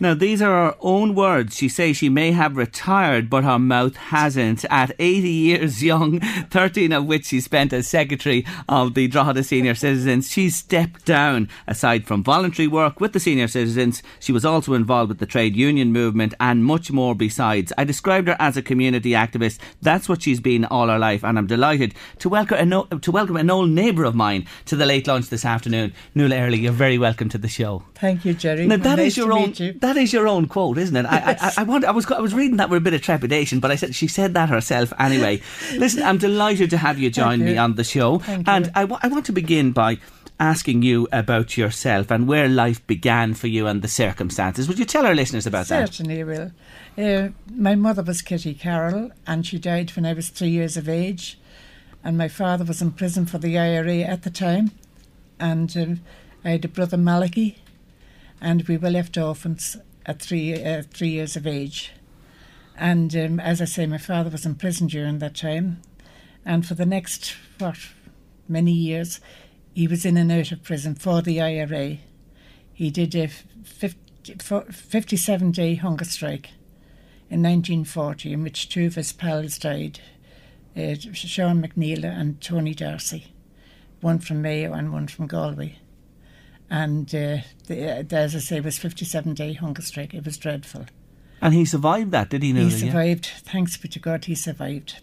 Now, these are her own words. She says she may have retired, but her mouth hasn't. At 80 years young, 13 of which she spent as secretary of the Drogheda Senior Citizens, she stepped down. Aside from voluntary work with the senior citizens, she was also involved with the trade union movement and much more besides. I described her as a community activist. That's what she's been all her life, and I'm delighted to welcome an, to welcome an old neighbour of mine to the late lunch this afternoon. Nuala Early, you're very welcome to the show. Thank you, Jerry. Now, that nice is your own. You. That is your own quote, isn't it? I, I, I, want, I was I was reading that with a bit of trepidation, but I said she said that herself anyway. Listen, I'm delighted to have you join me on the show, Thank and you. I, I want to begin by asking you about yourself and where life began for you and the circumstances. Would you tell our listeners about that? Certainly will. Uh, my mother was Kitty Carroll, and she died when I was three years of age. And my father was in prison for the IRA at the time. And um, I had a brother, Malachi, and we were left orphans at three, uh, three years of age. And um, as I say, my father was in prison during that time. And for the next, what, many years, he was in and out of prison for the IRA. He did a 50, 57 day hunger strike in 1940, in which two of his pals died uh, Sean McNeil and Tony Darcy, one from Mayo and one from Galway. And uh, the, uh, as I say, it was 57 day hunger strike. It was dreadful. And he survived that, did he? Not? He Nuala, yeah? survived. Thanks be to God, he survived.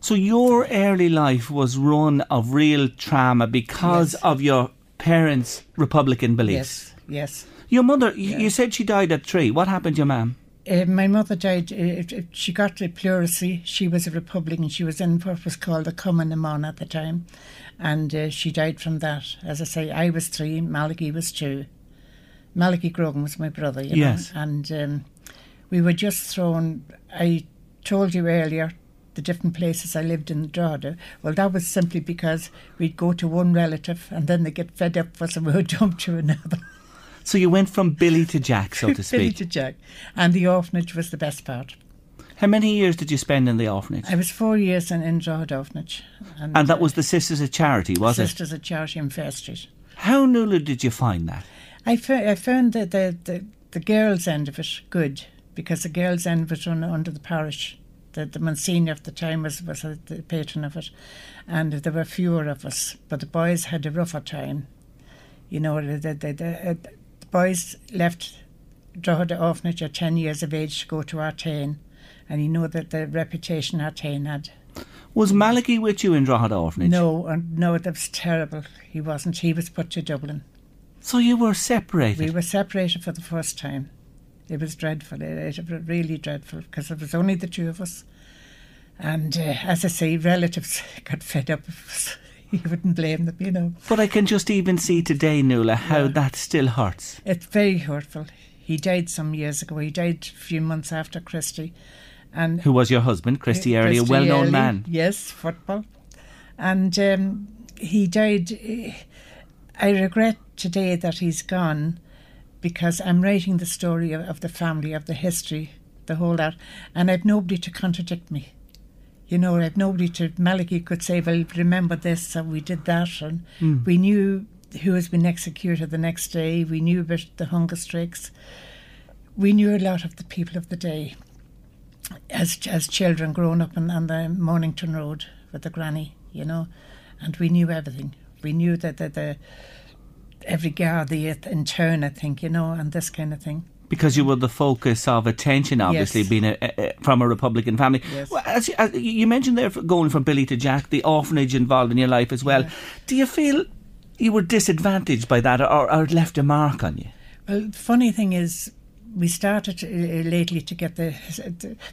So your early life was one of real trauma because Yes. of your parents' Republican beliefs. Yes, yes. Your mother, y you said she died at three. What happened to your mum? Uh, my mother died. Uh, she got a pleurisy. She was a Republican. She was in what was called the Cumann na mBan at the time, and uh, she died from that. As I say, I was three. Malachi was two. Malachi Grogan was my brother. You Yes. know? and um, we were just thrown. I told you earlier the different places I lived in the Drogheda. Well, that was simply because we'd go to one relative, and then they get fed up with us, and we would jump to another. So you went from Billy to Jack, so to speak. Billy to Jack, and the orphanage was the best part. How many years did you spend in the orphanage? I was four years in, in Orphanage. And, And that uh, was the Sisters of Charity, was it? Sisters of Charity in Fair Street. How Nuala did you find that? I, I found the, the, the, the girls' end of it good because the girls' end was run under the parish. The, the Monsignor of the time was, was uh, the patron of it, and there were fewer of us, but the boys had a rougher time. You know, the, the, uh, the boys left Drogheda Orphanage at 10 years of age to go to Artane, and you know that the reputation Artane had. Was Malachi with you in Drogheda Orphanage? No, and no, that was terrible. He wasn't. He was put to Dublin. So you were separated. We were separated for the first time. It was dreadful. It, it was really dreadful because it was only the two of us. And uh, as I say, relatives got fed up. of us. You wouldn't blame them, you know. But I can just even see today, Nuala, how that still hurts. It's very hurtful. He died some years ago. He died a few months after Christy. And Who was your husband, Christy Early, a well known man? Yes, football. And um, he died. eh, I regret today that he's gone because I'm writing the story of, of the family, of the history, the whole lot, and I've nobody to contradict me. You know, I've nobody to. Malachi could say, "Well, remember this, and we did that," and mm. we knew who has been executed the next day. We knew about the hunger strikes. We knew a lot of the people of the day as as children growing up on, on the Mornington Road with the granny, you know, and we knew everything. We knew that the, the every Gardaí in town, I think, you know, and this kind of thing. Because you were the focus of attention, obviously, Yes. being a, a, from a Republican family. Yes. Well, as, you- as you mentioned there, going from Billy to Jack, the orphanage involved in your life as well. Do you feel you were disadvantaged by that, or, or it left a mark on you? Well, the funny thing is, we started uh, lately to get the.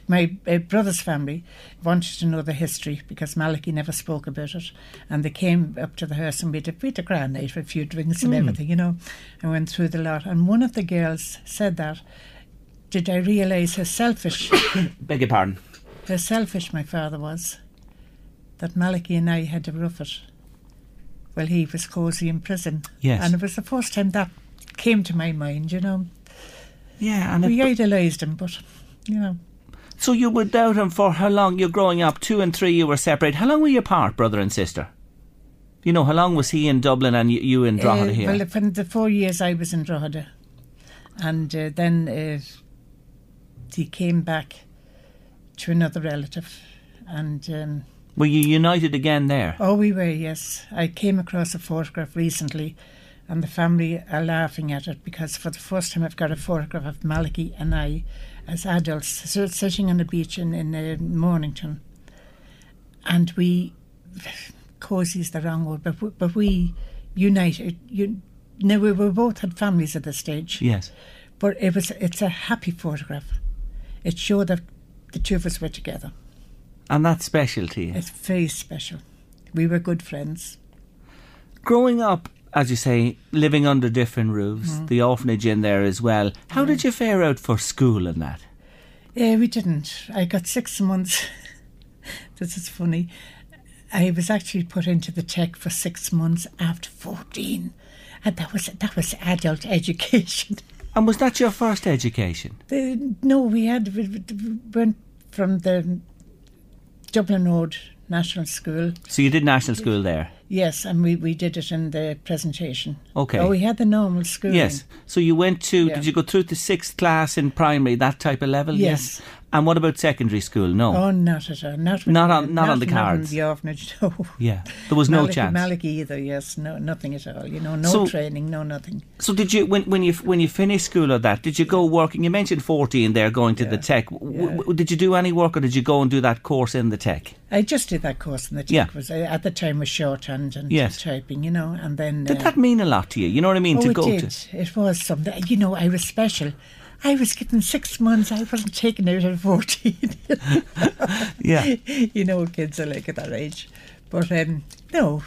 My uh, brother's family wanted to know the history because Malachi never spoke about it, and they came up to the house and we had, we had a grand night with a few drinks and everything, you know, and went through the lot. And one of the girls said that. Did I realise how selfish, Beg your pardon. how selfish my father was? That Malachi and I had to rough it. Well, he was cosy in prison. Yes. And it was the first time that came to my mind, you know. Yeah, and We idolised him, but you know, so you were without him for how long? You're growing up, two and three, you were separate. How long were you apart, brother and sister? You know, how long was he in Dublin and you, you in Drogheda uh, here? well, for the four years I was in Drogheda, and uh, then uh, he came back to another relative, and um, were you united again there? oh, we were yes. I came across a photograph recently, and the family are laughing at it because for the first time I've got a photograph of Malachi and I as adults sitting on the beach in in uh, Mornington, and we cozy is the wrong word, but w- but we united. You, now we were both had families at this stage, Yes. but it was it's a happy photograph. It showed that the two of us were together. And that's special to you. It's very special. We were good friends. Growing up, as you say, living under different roofs, Mm-hmm. the orphanage in there as well. How did you fare out for school and that? Yeah, we didn't. I got six months. this is funny. I was actually put into the tech for six months after fourteen, and that was that was adult education. And was that your first education? The, no, we had we, we went from the Dublin Road National School. So you did national school there? Yes, and we, we did it in the presentation. Okay. Oh, we had the normal schooling. Yes. So you went to, Yeah. did you go through to sixth class in primary, that type of level? Yes. And what about secondary school? No. Oh, not at all. Not, Not on- not on the cards. Not cards. the orphanage. No. Yeah. There was no chance. Malachy either. Yes, no, nothing at all. You know, no So- training, no nothing. So did you when when you when you finished school or that? Did you go working? You mentioned fourteen there, going to the tech. W- w- did you do any work, or did you go and do that course in the tech? I just did that course in the tech. Yeah. Was I, at the time was shorthand and Yes. typing, you know, and then. Did uh, that mean a lot to you? You know what I mean? oh, to it go did. to. It was something. You know, I was special. I was given six months. I wasn't taken out at fourteen. Yeah. you know, what kids are like at that age. But um, no,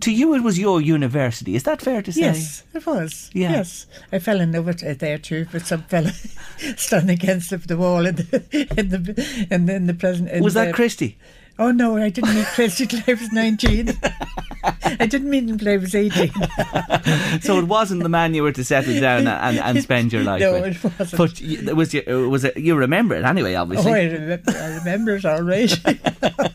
To you, it was your university. Is that fair to say? Yes, it was. Yeah. Yes, I fell in love with it there too, with some fella standing against the, the wall in the in the in the, in the present. in Was the- that Christy? Oh no, I didn't meet Christy till I was nineteen. I didn't meet him until I was eighteen. so it wasn't the man you were to settle down and, and spend your life No, with. it wasn't. But you, it was you, it was it, you remember it anyway, obviously. Oh. I remember, I remember it all right.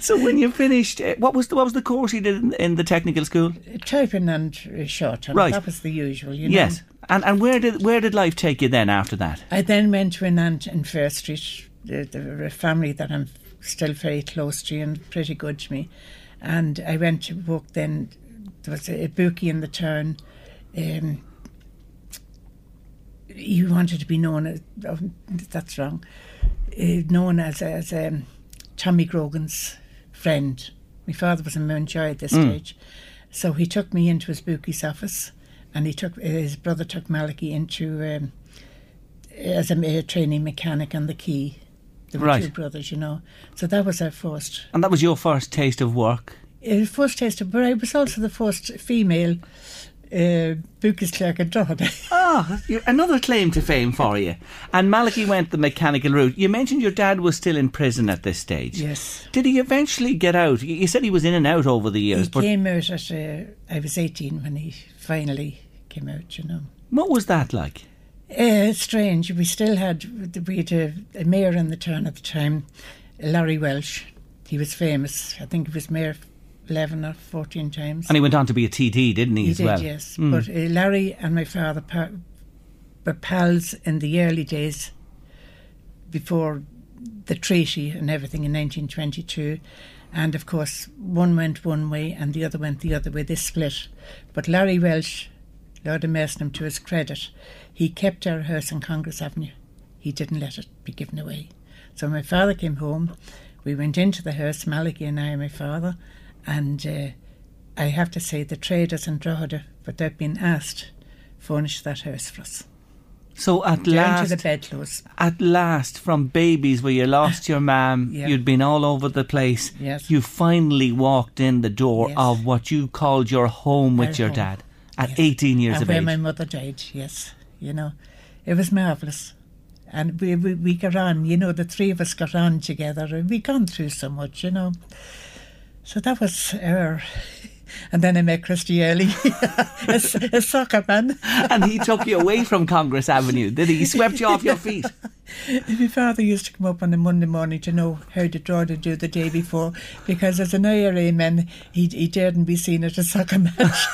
So when you finished, uh, what was the, what was the course you did in, in the technical school? Typing and uh, shorthand. Right. That was the usual, you know. Yes. And and where did where did life take you then after that? I then went to an aunt in Fair Street, the, the, a family that I'm still very close to you and pretty good to me. And I went to work then, there was a, a bookie in the town. Um, he wanted to be known as, oh, that's wrong, uh, known as, as um, Tommy Grogan's friend. My father was in Mountjoy at this stage. So he took me into his bookie's office and he took his brother took Malachi into um, as a ma- training mechanic on the quay. There were Right. two brothers, you know. So that was our first. And that was your first taste of work. Uh, first taste of, but I was also the first female uh, bookies clerk at Drogheda. Ah, you- another claim to fame for you. And Malachi went the mechanical route. You mentioned your dad was still in prison at this stage. yes. Did he eventually get out? You said he was in and out over the years, He but came out at, uh, I was 18 when he finally came out, you know. what was that like? Uh, strange. We still had we had a, a mayor in the town at the time, Larry Walsh. He was famous. I think he was mayor eleven or fourteen times. And he went on to be a TD, didn't he, he as did, well? yes. Mm. But uh, Larry and my father pa- were pals in the early days before the treaty and everything in 1922. And of course, one went one way and the other went the other way. They split. But Larry Walsh Lord of Mason to his credit, he kept our house on Congress Avenue. He didn't let it be given away. So my father came home. We went into the house, Malachi and I and my father, and uh, I have to say the traders in Drogheda, without being asked, furnished that house for us. So at Down last, to the bedclothes. at last, from babies where you lost your mam, Yeah. you'd been all over the place. Yes. You finally walked in the door Yes. of what you called your home with Our your home. dad at Yes. 18 years and of where age. my mother died, yes. You know, it was marvellous. And we, we, we got on, you know, the three of us got on together and we gone through so much, you know. So that was our. And then I met Christy Early, a soccer man. and he took you away from Congress Avenue, did he? He swept you off your feet. My father used to come up on a Monday morning to know how to draw to do the day before because as an IRA man, he, he daredn't be seen at a soccer match.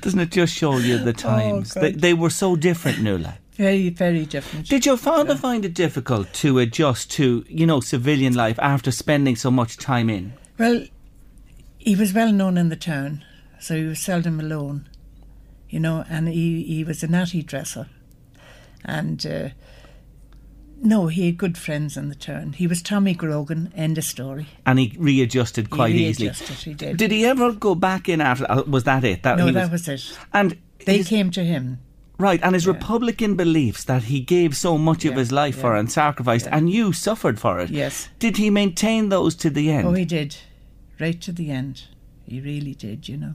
Doesn't it just show you the times? they, they were so different, Nuala. very, very different. Did your father find it difficult to adjust to, you know, civilian life after spending so much time in? Well, he was well known in the town, so he was seldom alone, you know, and he, he was a natty dresser. And uh, no, he had good friends in the turn. He was Tommy Grogan, end of story. And he readjusted quite he easily. readjusted, he did. Did he ever go back in after? uh, Was that it? That no, he that was it. And They his- came to him. right, and his Republican beliefs that he gave so much of his life for and sacrificed, and you suffered for it. Yes. Did he maintain those to the end? Oh, he did. Right to the end. He really did, you know.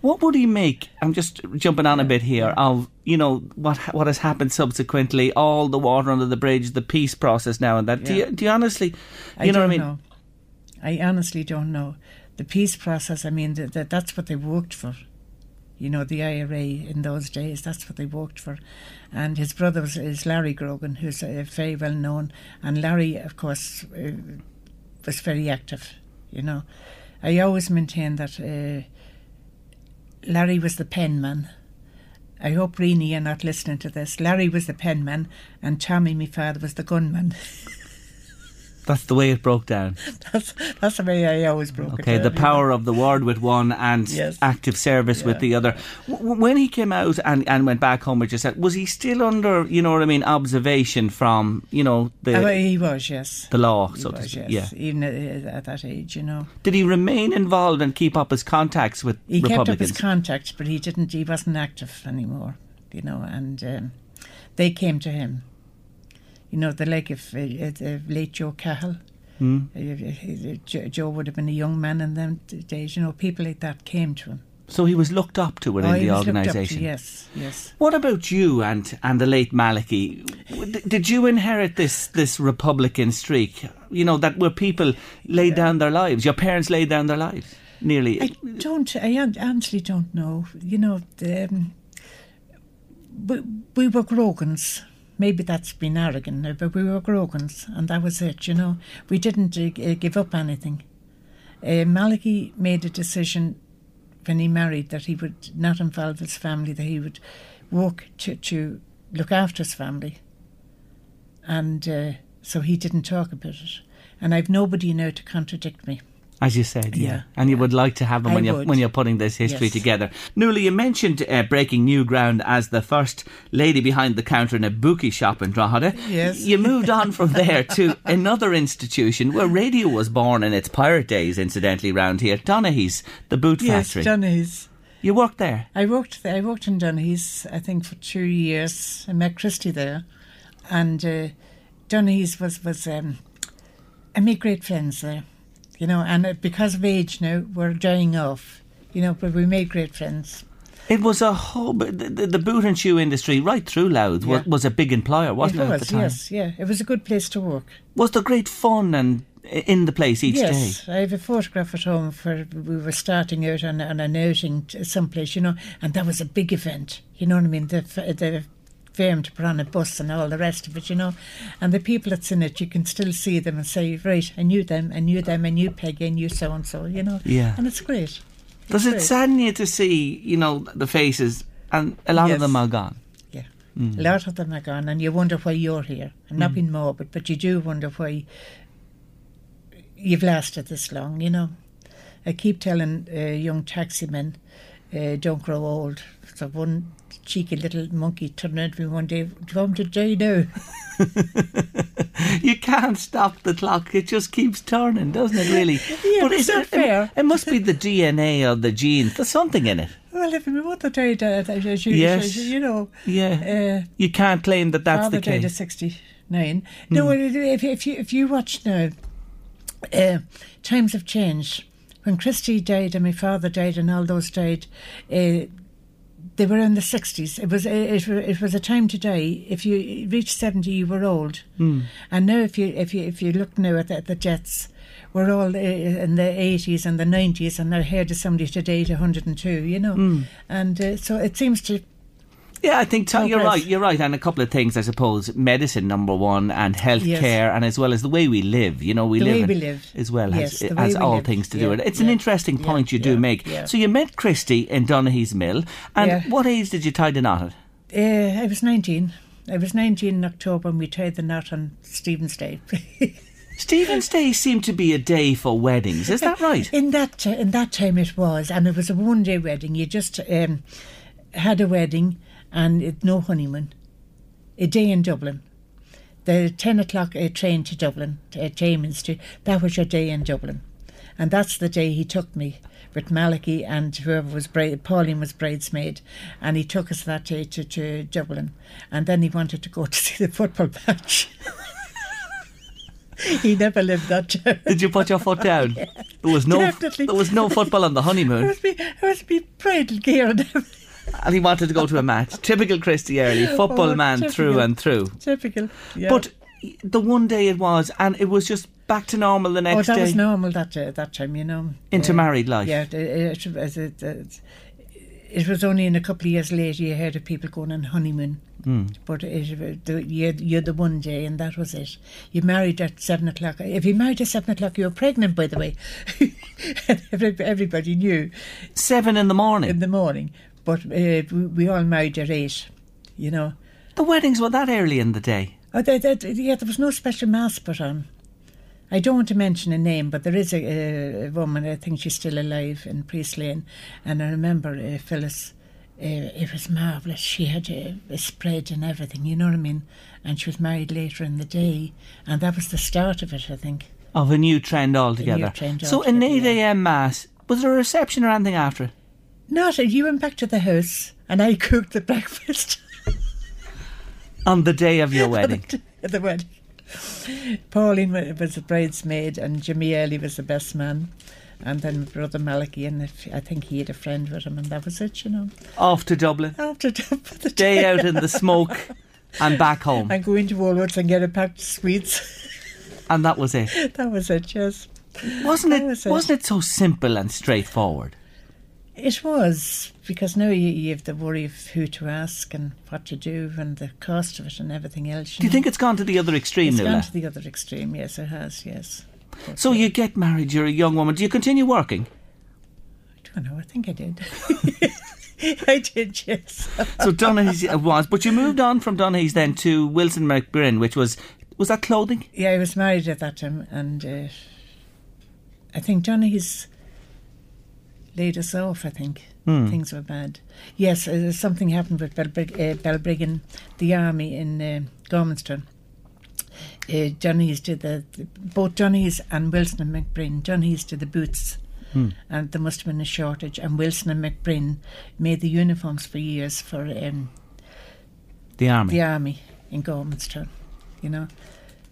What would he make? I'm just jumping on a bit here of you know what what has happened subsequently, all the water under the bridge, the peace process now, and that. Do you do you honestly, you I know don't what I mean? know. I honestly don't know. The peace process, I mean, that that that's what they worked for. You know, the IRA in those days, that's what they worked for. And his brother was, is Larry Grogan, who's uh, very well known. And Larry, of course, uh, was very active, you know. I always maintain that uh, Larry was the penman. I hope Reenie are not listening to this. Larry was the penman, and Tommy, my father, was the gunman. That's the way it broke down. That's that's the way I always broke it. Okay, down, the power of the word with one and Yes. active service with the other. W- when he came out and, and went back home, which you said, was he still under, you know what I mean, observation from, you know, the Oh, he was, yes. the law, He so to was, speak? yes. Yeah. Even at, at that age, you know. Did he remain involved and keep up his contacts with He kept up his contacts, but he didn't. He wasn't active anymore, you know. And um, they came to him. You know, the like of uh, uh, the late Joe Cahill. Hmm? Uh, uh, uh, Joe, would have been a young man in them days. You know, people like that came to him. So he was looked up to within Oh, the was looked up to, organisation. Yes, yes. What about you and, and the late d- Did you inherit this, this Republican streak? You know, that where people laid down their lives, your parents laid down their lives, nearly. I don't. I honestly don't know. You know, um, we, we were Grogans. Maybe that's been arrogant now, but we were Grogans, and that was it. You know, we didn't uh, give up anything. Uh, made a decision when he married that he would not involve his family, that he would work to, to look after his family. And uh, so he didn't talk about it. And I've nobody now to contradict me. As you said, yeah, Yeah, and you yeah. would like to have them I when you're would. when you're putting this history Yes. together. Nuala, you mentioned uh, breaking new ground as the first lady behind the counter in a bookie shop in Drogheda. Yes. you moved on from there to another institution where radio was born in its pirate days. Incidentally, round here, Donaghy's, the boot Yes, factory. Donaghy's. you worked there. I worked there, I worked in Donaghy's, I think, for two years. I met Christy there. And uh, was, was um, I made great friends there, you know, and because of age now, we're dying off, you know, but we made great friends. It was a hub. The, the, the boot and shoe industry, right through Louth, was, Yeah. was a big employer, wasn't it, it at was, the time? yes, yeah. It was a good place to work. Was there great fun and in the place each yes, day? Yes, I have a photograph at home for we were starting out on, on an outing someplace, you know, and that was a big event. You know what I mean? The the firm to put on a bus and all the rest of it, you know, and the people that's in it, you can still see them and say, right, I knew them, I knew them, I knew Peggy, I knew so and so, you know. Yeah. and it's great. Does it Great. sadden you to see, you know, the faces, and a lot of them are gone? Yeah. Mm. A lot of them are gone, and you wonder why you're here. I'm not being morbid, but you do wonder why you've lasted this long, you know. I keep telling uh, young taximen, uh, don't grow old. So one cheeky little monkey turned around me one day, do you want to die now? you can't stop the clock. It just keeps turning, doesn't it? Really. Yeah, but it's is not it, fair. It, it must be the DNA or the genes. There's something in it. Well, if my mother died, as you, Yes. you know, Yeah. uh, you can't claim that that's father the died at case. sixty nine. No, if, if you if you watch now, uh, times have changed. When Christy died and my father died and all those died, uh, they were in the sixties. It was it, it, it was a time today. If you reached seventy, you were old. Hmm. And now, if you if you if you look now at the, at the Jets. We're all uh, in the 80s and the 90s, and I heard of somebody today at 102, you know. Hmm. And uh, so it seems to Yeah, I think t- you're right. You're right, and a couple of things, I suppose. Medicine, number one, and healthcare, Yes. and as well as the way we live. You know, we The live way we live. as well Yes, has, has all live. things to do with it. It's an yeah, interesting yeah, point you do yeah, make. yeah. So you met Christy in Donaghy's Mill, and Yeah. what age did you tie the knot at? Uh, I was 19. I was 19 in October and we tied the knot on Stephen's Day. Stephen's Day seemed to be a day for weddings. Is that right? in that in that time it was, and it was a one day wedding. You just um, had a wedding and it, no honeymoon. A day in Dublin. The 10 o'clock uh, train to Dublin, uh, to Amiens that was your day in Dublin. And that's the day he took me with Malachy and whoever was bride, Pauline was bridesmaid, and he took us that day to, to Dublin. And then he wanted to go to see the football match. he never lived that down. Did you put your foot down? There was no Definitely. there was no football on the honeymoon. It was me, it was me bridal gear and everything. And he wanted to go to a match. Typical Christy Early, football Oh, man through and through. Typical. Yeah. But the one day it was, and it was just back to normal the next day. oh, that day. was normal that uh, that time, you know. Into Uh, married life. Yeah, it, it, it, it, was only in a couple of years later you heard of people going on honeymoon. Hmm. But it, the, you're, you had the one day, and that was it. You married at seven o'clock. If you married at seven o'clock, you were pregnant, by the way. everybody knew Seven in the morning. in the morning. But uh, we, we all married at eight, you know. the weddings were that early in the day. Oh, there, there, yeah, there was no special mass put on. I don't want to mention a name, but there is a, a, woman, I think she's still alive in Priest Lane, and I remember uh, Phyllis, uh, it was marvellous. She had a, a spread and everything, you know what I mean? And she was married later in the day, and that was the start of it, I think. Of a new trend altogether. trend so an altogether, 8 yeah. a.m. mass, was there a reception or anything after it? Not, you went back to the house, and I cooked the breakfast. On the day of your wedding. at the wedding. Pauline was the bridesmaid, and Jimmy Early was the best man. And then brother Malachy, and I think he had a friend with him, and that was it, you know. Off to Dublin. After the Day out in the smoke and back home. and go into Woolworths and get a pack of sweets. And that was it. that was it, yes. Wasn't That it was it. wasn't it so simple and straightforward? It was, because now you, you have the worry of who to ask and what to do and the cost of it and everything else. Do you think it's gone to the other extreme, it's gone to the other extreme? Yes, it has, yes. But, So uh, you get married, you're a young woman. Do you continue working? I don't know, I think I did. I did, yes. So Donaghy's it was, but you moved on from Donaghy's then to Wilson McBrien, which was was that clothing? Yeah, I was married at that time, and uh, I think Donaghy's laid us off. I think things were bad. Yes, uh, something happened with Belbrig- uh, Balbriggan, the army in uh, Gormanston. Uh, Donaghy's did the, the both Donaghy's and Wilson and McBrien. Donaghy's did the boots. And there must have been a shortage, and Wilson and McBrien made the uniforms for years for um, The army. the army in Gormanston. You know,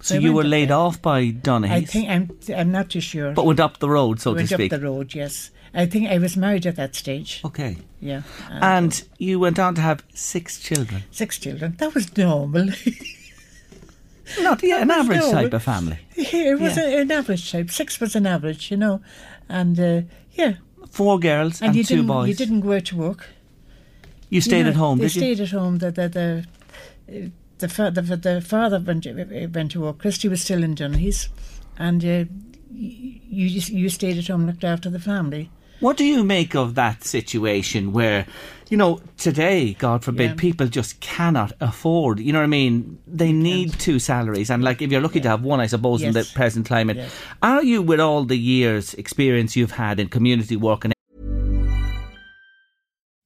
so I you were laid there. off by I think I'm. I'm not too sure. but went up the road, so to speak. up the road. Yes, I think I was married at that stage. Okay. Yeah, And you went on to have six children. six children. That was normal. Not yeah, an average normal. type of family. it was Yeah. a, an average type. Six was an average, you know, and uh, yeah. Four girls and, And, you two didn't. boys. You didn't go out to work. You stayed know, at home, did you? stayed at home. The the the. The, fa- the, the father went to, went to work. Christy was still in Dunlea's, and uh, you you stayed at home, and looked after the family. What do you make of that situation where, you know, today, God forbid, Yeah. people just cannot afford, you know what I mean? They need two salaries. And, like, if you're lucky to have one, I suppose, in the present climate, Yes. are you, with all the years' experience you've had in community work and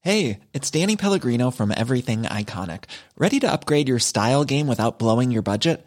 Hey, it's Danny Pellegrino from Everything Iconic. Ready to upgrade your style game without blowing your budget?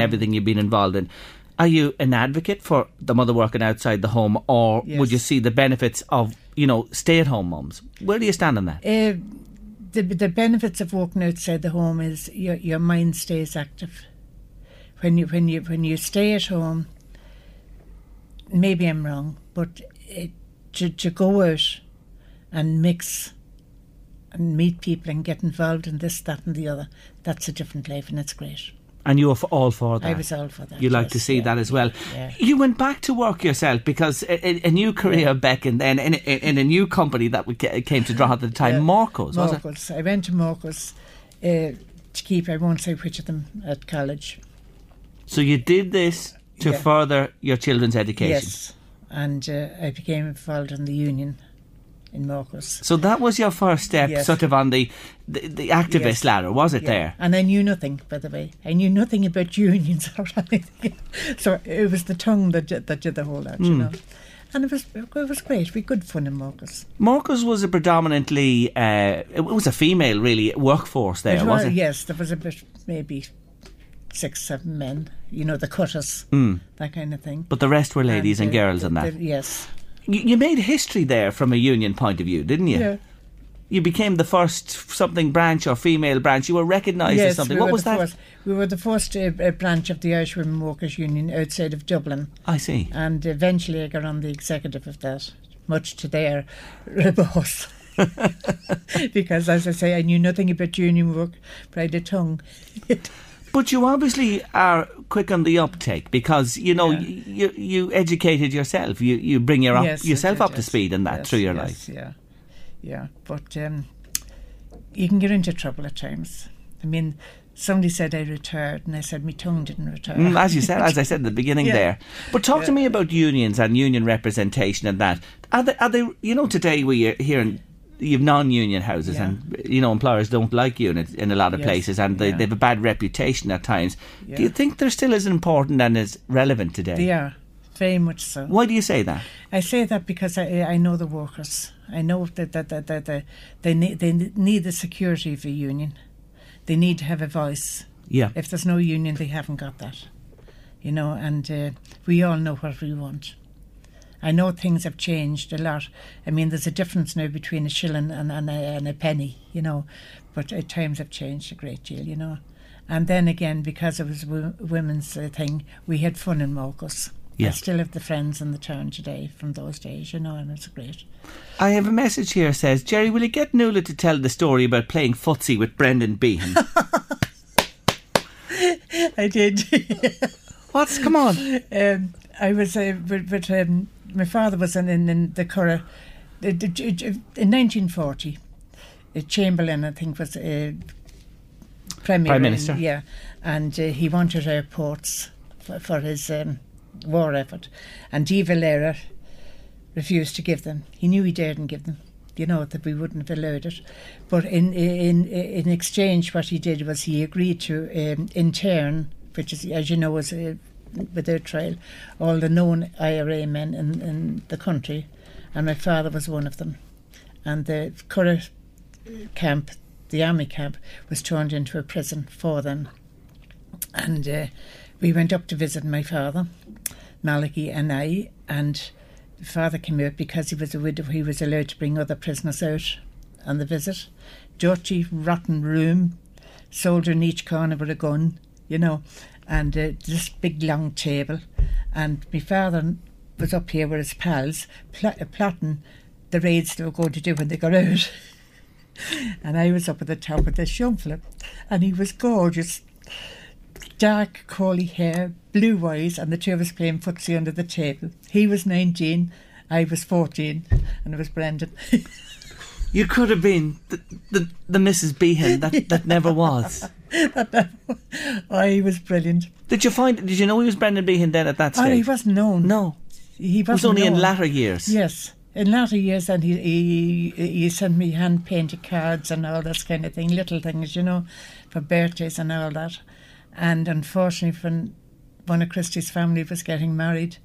Everything you've been involved in. Are you an advocate for the mother working outside the home, or Yes. would you see the benefits of you know stay at home mums? Where do you stand on that? Uh, the the benefits of working outside the home is your your mind stays active. When you when you when you stay at home, maybe I'm wrong, but it, to to go out and mix and meet people and get involved in this, that, and the other, that's a different life, and it's great. And you were all for that. I was all for that. You like yes, to see yeah, that as well. Yeah. You went back to work yourself because a, a, a new career back and then in, in, in a new company that we came to draw at the time, Yeah. Marcos? Marcos. I went to Marcos uh, to keep. I won't say which of them at college. So you did this to Yeah. further your children's education. Yes, and uh, I became involved in the union in Marcos. So that was your first step, Yes. sort of on the the, the activist Yes. ladder, was it? Yeah. There. And I knew nothing, by the way. I knew nothing about unions or anything. So it was the tongue that did, that did the whole lot, Hmm. you know. And it was it was great. We good fun in Marcus. Marcos was a predominantly, uh, it was a female really workforce there, It was was- it? Yes, there was a bit, maybe six, seven men. You know, the cutters, that kind of thing. Hmm. But the rest were ladies and, uh, girls the- and that. the- yes. You, you made history there from a union point of view, didn't you? Yeah. You became the first something branch or female branch. You were recognised yes, as something. We what was that? First, we were the first uh, uh, branch of the Irish Women Workers Union outside of Dublin, I see. and eventually I got on the executive of that, much to their remorse. because, as I say, I knew nothing about union work, but I had a tongue. But you obviously are quick on the uptake because you know Yeah. you you educated yourself. You you bring your up, Yes, yourself up did, to speed in that Yes, through your yes, life. Yeah, yeah. But um, you can get into trouble at times. I mean, somebody said I retired, and I said my tongue didn't retire. Mm, as you said, as I said at the beginning Yeah. there. But talk to me about unions and union representation and that. Are they, are they you know, today we hear in you've non-union houses Yeah. and you know employers don't like units in a lot of Yes, places and they, yeah. they have a bad reputation at times. Do you think they're still as important and as relevant today? They are very much so. Why do you say that? I say that because I, I know the workers. I know that, that, that, that, that they, need, they need the security of a union. They need to have a voice. Yeah. If there's no union, they haven't got that. You know, and uh, we all know what we want. I know things have changed a lot. I mean, there's a difference now between a shilling and, and, a, and a penny, you know, but uh, times have changed a great deal, you know. And then again, because it was a women's uh, thing, we had fun in Marcus. Yeah. I still have the friends in the town today from those days, you know, and it's great. I have a message here says, Jerry, will you get Nuala to tell the story about playing footsie with Brendan Behan? I did. What's come on? um, I was, uh, but, but um, my father was in, in, in the Curragh the- the- in 1940. uh, Chamberlain, I think, was uh, premier. Prime in- Minister. yeah, and uh, he wanted airports for, for his um, war effort, and De Valera refused to give them. He knew he daredn't give them. You know that we wouldn't have allowed it, but in in in exchange, what he did was he agreed to um, intern, which is as you know is uh, without trial, all the known IRA men in, in the country, and my father was one of them, and the Curragh camp, the army camp, was turned into a prison for them, and uh, we went up to visit my father, Malachy and I, and the father came out because he was a widow. He was allowed to bring other prisoners out on the visit. dirty, rotten room, soldier in each corner with a gun, you know, and uh, this big long table. And my father was up here with his pals, pl- uh, plotting the raids they were going to do when they got out. and I was up at the top of the shovel, and he was gorgeous. Dark, curly hair, blue eyes, and the two of us playing footsie under the table. He was 19, I was 14, and it was Brendan. You could have been the the, the Mrs. Behan that, that never was. oh, he was brilliant. Did you find? Did you know he was Brendan Behan then at that stage? Oh, he wasn't known. No, he was only in latter years. Yes, in latter years, and he, he he sent me hand painted cards and all this kind of thing, little things, you know, for birthdays and all that. And unfortunately, when one of Christy's family was getting married,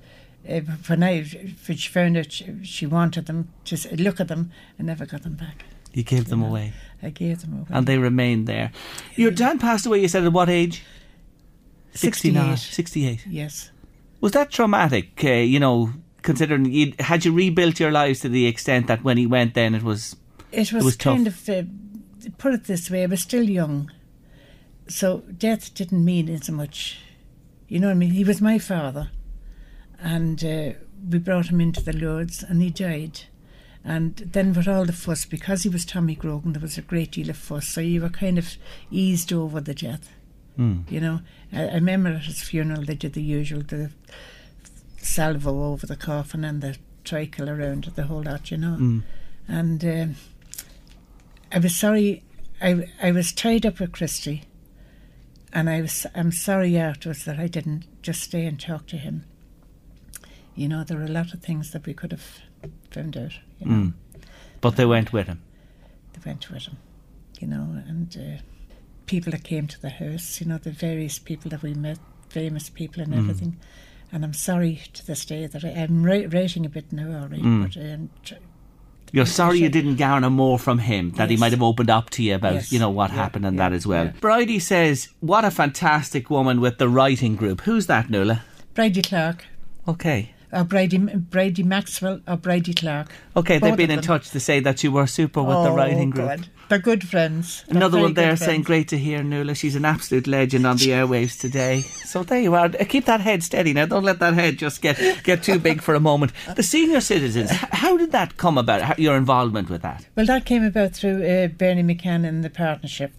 uh, when I when she found out she, she wanted them to look at them, I never got them back. You gave them away, I gave them away. and they remained there. Your dad passed away. You said at what age? 69, 68. 68. Yes. Was that traumatic? Uh, you know, considering you had you rebuilt your lives to the extent that when he went, then it was It was, was kind tough. of, uh, put it this way, I was still young. So death didn't mean as much. You know what I mean? He was my father. And uh, we brought him into the Lourdes and he died. And then with all the fuss, because he was Tommy Grogan, there was a great deal of fuss. So you were kind of eased over the death. You know, I, I remember at his funeral they did the usual, the salvo over the coffin and the tricolour around the whole lot, you know. And um, I was sorry. I I was tied up with Christy, and I was. I'm sorry afterwards that I didn't just stay and talk to him. You know, there were a lot of things that we could have found out. You know, but they went with him. they went with him. You know, and uh, people that came to the house. You know, the various people that we met, famous people and everything. And I'm sorry to this day that I, I'm ri- writing a bit now, all right, but um, tr- You're sorry you didn't garner more from him, that he might have opened up to you about, Yes. you know, what Yeah, happened and yeah, that as well. yeah. Bridie says, what a fantastic woman with the writing group. Who's that, Nuala? Bridie Clark. Okay. Or Brady, Brady Maxwell or Brady Clark. Okay, they've been in them. touch to say that you were super with the Oh, writing group. God. They're good friends. They're Another one there saying, friends. Great to hear, Nuala. She's an absolute legend on the airwaves today. So there you are. Uh, Keep that head steady now. Don't let that head just get, get too big for a moment. The senior citizens, how did that come about, how, your involvement with that? Well, that came about through uh, Bernie McCann and the partnership,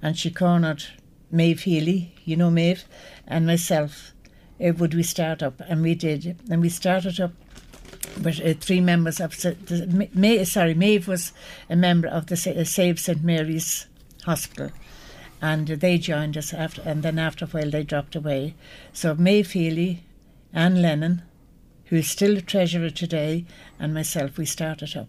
and she cornered Maeve Healy, you know Maeve, and myself. Uh, would we start up? And we did, and we started up with uh, three members of May, sorry, Maeve was a member of the uh, Save St Mary's Hospital, and they joined us after, and then after a while they dropped away. So Maeve Healy, Anne Lennon, who's still a treasurer today, and myself, we started up.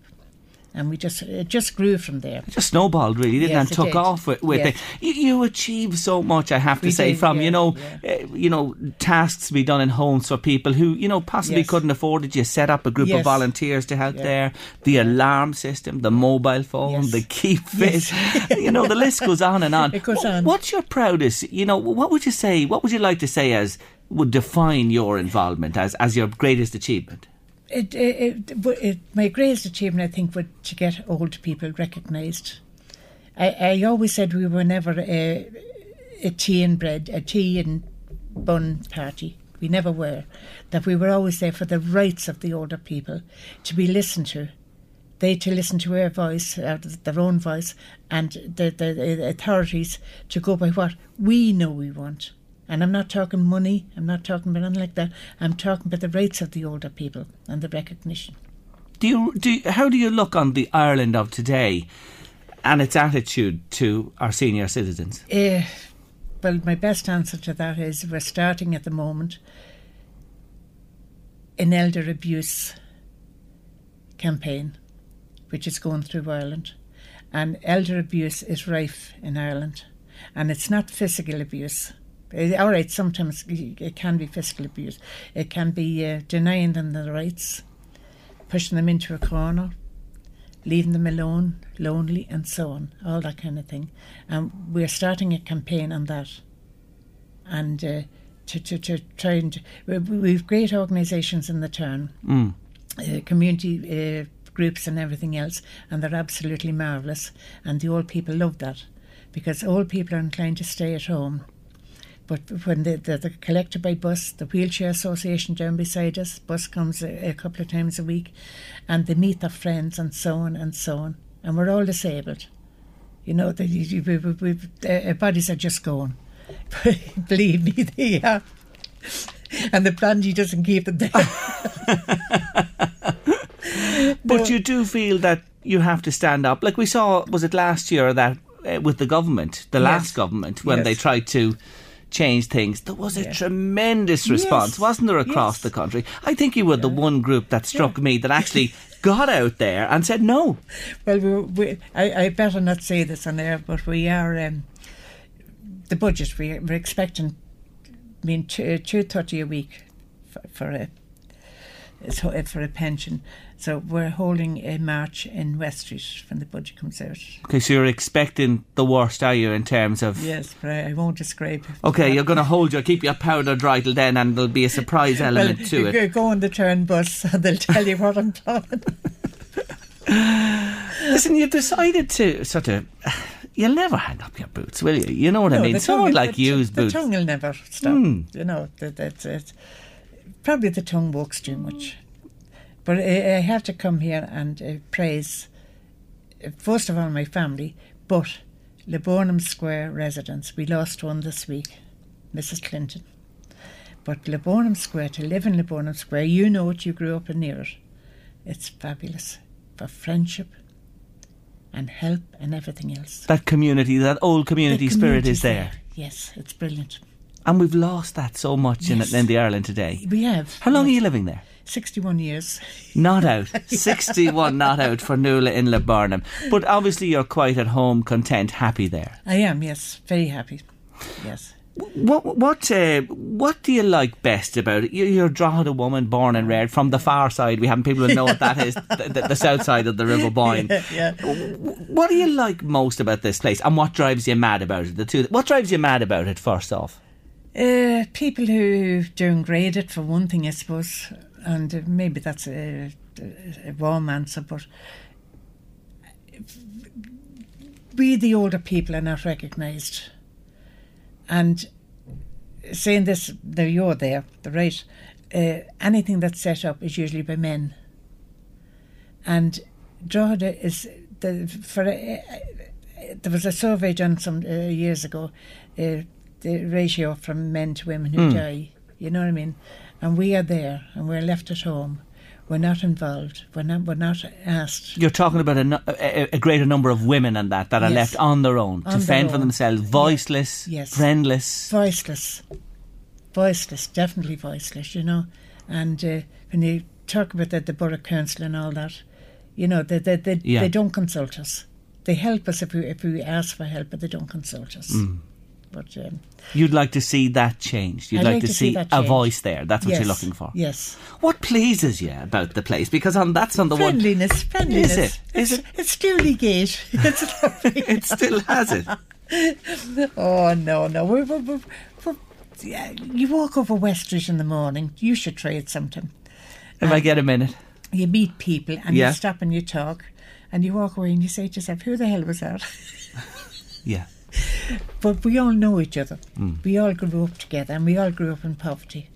And we just it just grew from there. It just snowballed really, didn't Yes, it Took did. off with, with Yes. it. You, you achieved so much, I have to We say, did, from yeah, you know, yeah. uh, you know, tasks to be done in homes for people who you know possibly Yes. couldn't afford it. You set up a group of volunteers to help Yeah. there. The alarm system, the mobile phone, the keep fit. You know, the list goes on and on. It goes on. What's your proudest? You know, what would you say? What would you like to say as would define your involvement as as your greatest achievement? It, it, it, it, my greatest achievement, I think, would to get old people recognised. I, I always said we were never a, a tea and bread, a tea and bun party. We never were. That we were always there for the rights of the older people to be listened to. They to listen to our voice, uh, their own voice, and the, the, the authorities to go by what we know we want. And I'm not talking money, I'm not talking about anything like that. I'm talking about the rights of the older people and the recognition. Do you do? You, how do you look on the Ireland of today and its attitude to our senior citizens? Uh, well, my best answer to that is we're starting at the moment an elder abuse campaign, which is going through Ireland. And elder abuse is rife in Ireland. And it's not physical abuse. Eh, All right, sometimes it can be physical abuse. It can be uh, denying them their rights, pushing them into a corner, leaving them alone, lonely, and so on, all that kind of thing. And we're starting a campaign on that. And uh, to, to, to try and. we- We've great organisations in the town, Mm. uh, community uh, groups and everything else, and they're absolutely marvellous. And the old people love that because old people are inclined to stay at home. But when they, they're, they're by bus, the Wheelchair Association down beside us, bus comes a, a couple of times a week, and they meet their friends and so on and so on. And we're all disabled. You know, the, we, we, we, our bodies are just going. Believe me, they are. And the brandy doesn't keep them there. But you do feel that you have to stand up. Like we saw, was it last year that uh, with the government, the Yes. last government, when Yes. they tried to change things, there was a Yeah. tremendous response, Yes. wasn't there, across Yes. the country? I think you were the one group that struck me that actually got out there and said no. Well, we, we, I, I better not say this on air, but we are um, the budget. We, we're expecting, I mean, two two thirty a week for, for a so- for a pension. So we're holding a march in West Street when the budget comes out. Okay, so you're expecting the worst, are you, in terms of. Yes, but I, I won't describe. Okay, you're going to hold your, keep your powder dry till then, and there'll be a surprise well, element to it. go- on the turn bus and they'll tell you what I'm planning. Listen, you've decided to sort of. You'll never hang up your boots, will you? You know what I No, mean? the Someone tongue- like the, the boots. tongue will never stop. Hmm. You know, that, that's it. Probably the tongue walks too much. But I, I have to come here and uh, praise, uh, first of all, my family, but Laburnum Square residents. We lost one this week, Mrs. Clinton. But Laburnum Square, to live in Laburnum Square, you know it, you grew up near it. It's fabulous for friendship and help and everything else. that community, that old community spirit is there. Yes, it's brilliant. And we've lost that so much Yes. in, in the Ireland today. We have. How long are you living there? 61 years. Not out. 61 not out for Nuala in Burnham. But obviously you're quite at home, content, happy there. I am, yes, very happy. Yes. What what uh, what do you like best about it? You- You're a Drogheda woman, born and reared from the far side. We have people who know what that is, the, the, the south side of the River Boyne. Yeah. What do you like most about this place, and what drives you mad about it? The two. What drives you mad about it? First off, Uh, people who downgrade it, for one thing, I suppose, and uh, maybe that's a, a warm answer, but we, the older people, are not recognised. And saying this, now you're there, the right, uh, anything that's set up is usually by men. And Drogheda is, the, for a, there was a survey done some uh, years ago, uh, the ratio from men to women who die. You know what I mean? And we are there, and we're left at home. We're not involved. We're not. We're not asked. you're talking about a, a, a greater number of women and that that are Yes. left on their own to On their fend for themselves, voiceless, Yes. friendless. Voiceless, voiceless, definitely voiceless. You know, and uh, when you talk about the, the borough council and all that, you know, they they they, Yeah. they don't consult us. They help us if we if we ask for help, but they don't consult us. Mm. But um, You'd like to see that changed. You'd I'd like, to see, that a voice there. That's what yes, you're looking for. Yes. What pleases you about the place? Because on that's on the one. Friendliness, friendliness. Is it? Is it's, it? It's Dooley Gate. It's lovely. It still has it. oh no, no. We, we, we, we, yeah, you walk over West Street in the morning. You should try it sometime. If I get a minute. You meet people and Yeah. you stop and you talk, and you walk away and you say to yourself, "Who the hell was that?" Yeah. but we all know each other. Mm. We all grew up together, and we all grew up in poverty.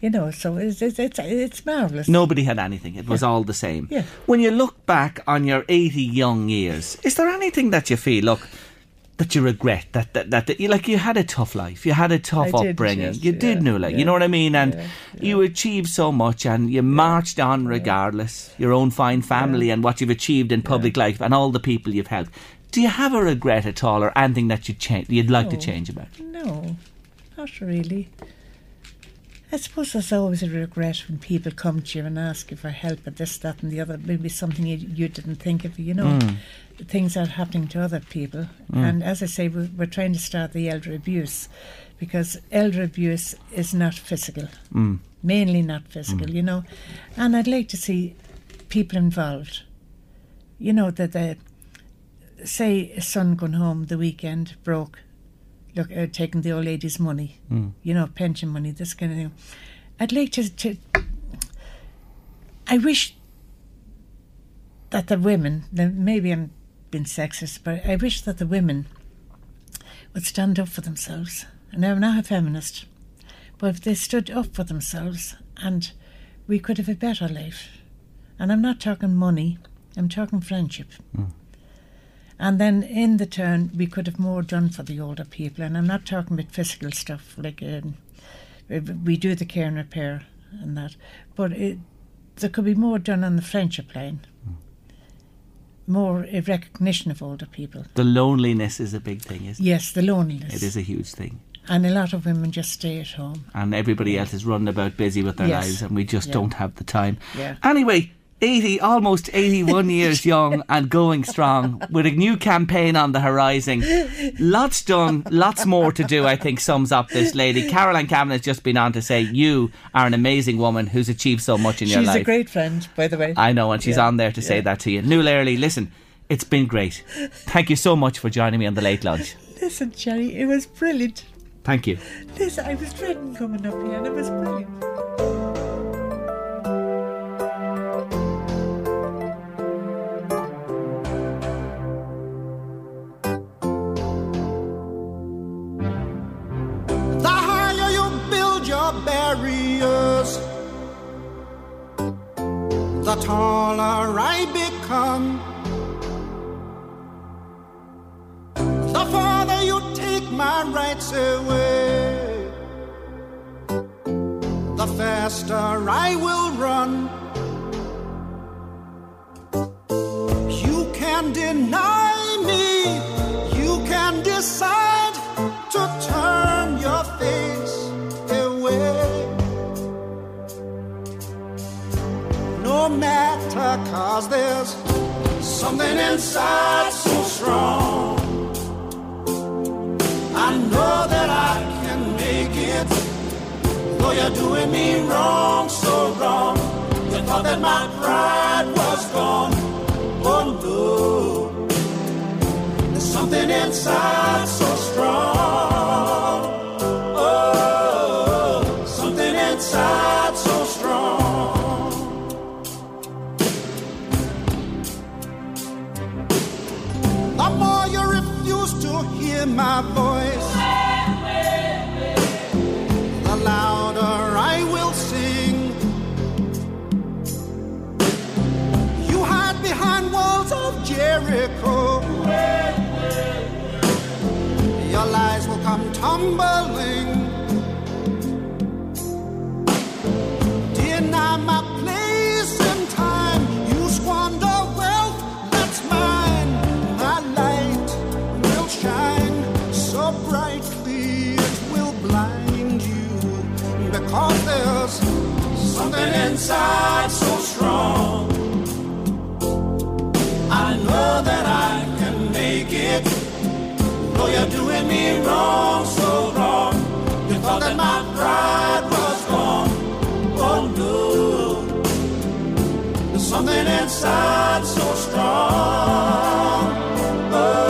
You know, so it's it's it's, it's marvelous. Nobody had anything. It was all the same. Yeah. When you look back on your 80 young years, is there anything that you feel, look, that you regret? That, that, that, that you, like you had a tough life, you had a tough I did, upbringing. yes, you did, yeah, Nuala. You know what I mean? And yeah, you achieved so much and you marched on regardless. Your own fine family and what you've achieved in public life and all the people you've helped. Do you have a regret at all or anything that you'd, change, you'd like to change about it? No, not really. I suppose there's always a regret when people come to you and ask you for help at this, that, and the other. Maybe something you, you didn't think of, you know. Mm. Things are happening to other people. Mm. And as I say, we're, we're trying to start the elder abuse because elder abuse is not physical, mm. mainly not physical, you know. And I'd like to see people involved. You know, that the, say a son going home the weekend broke look uh, taking the old lady's money, you know, pension money, this kind of thing. I'd like to, to I wish that the women, maybe I'm being sexist, but I wish that the women would stand up for themselves. And I'm not a feminist, but if they stood up for themselves and we could have a better life. And I'm not talking money, I'm talking friendship. Mm. And then in the turn, we could have more done for the older people. And I'm not talking about physical stuff, like um, we do the care and repair and that. But it, there could be more done on the friendship line. Mm. More a recognition of older people. The loneliness is a big thing, isn't it? Yes, the loneliness. It is a huge thing. And a lot of women just stay at home. And everybody else is running about busy with their yes. lives, and we just yeah. don't have the time. Yeah. Anyway, 80, almost 81 years young and going strong with a new campaign on the horizon. Lots done, lots more to do, I think sums up this lady. Caroline Cavan has just been on to say you are an amazing woman who's achieved so much in she's your life. She's a great friend, by the way. I know, and she's yeah. on there to say that to you. Nuala, listen, it's been great. Thank you so much for joining me on the late lunch. Listen, Jerry, it was brilliant. Thank you. Listen, I was dreading coming up here and it was brilliant. The louder I will sing. You hide behind walls of Jericho. Your lies will come tumbling. Something inside so strong. I know that I can make it. Though you're doing me wrong, so wrong. You thought that my pride was gone. Oh no. There's something inside so strong. Oh,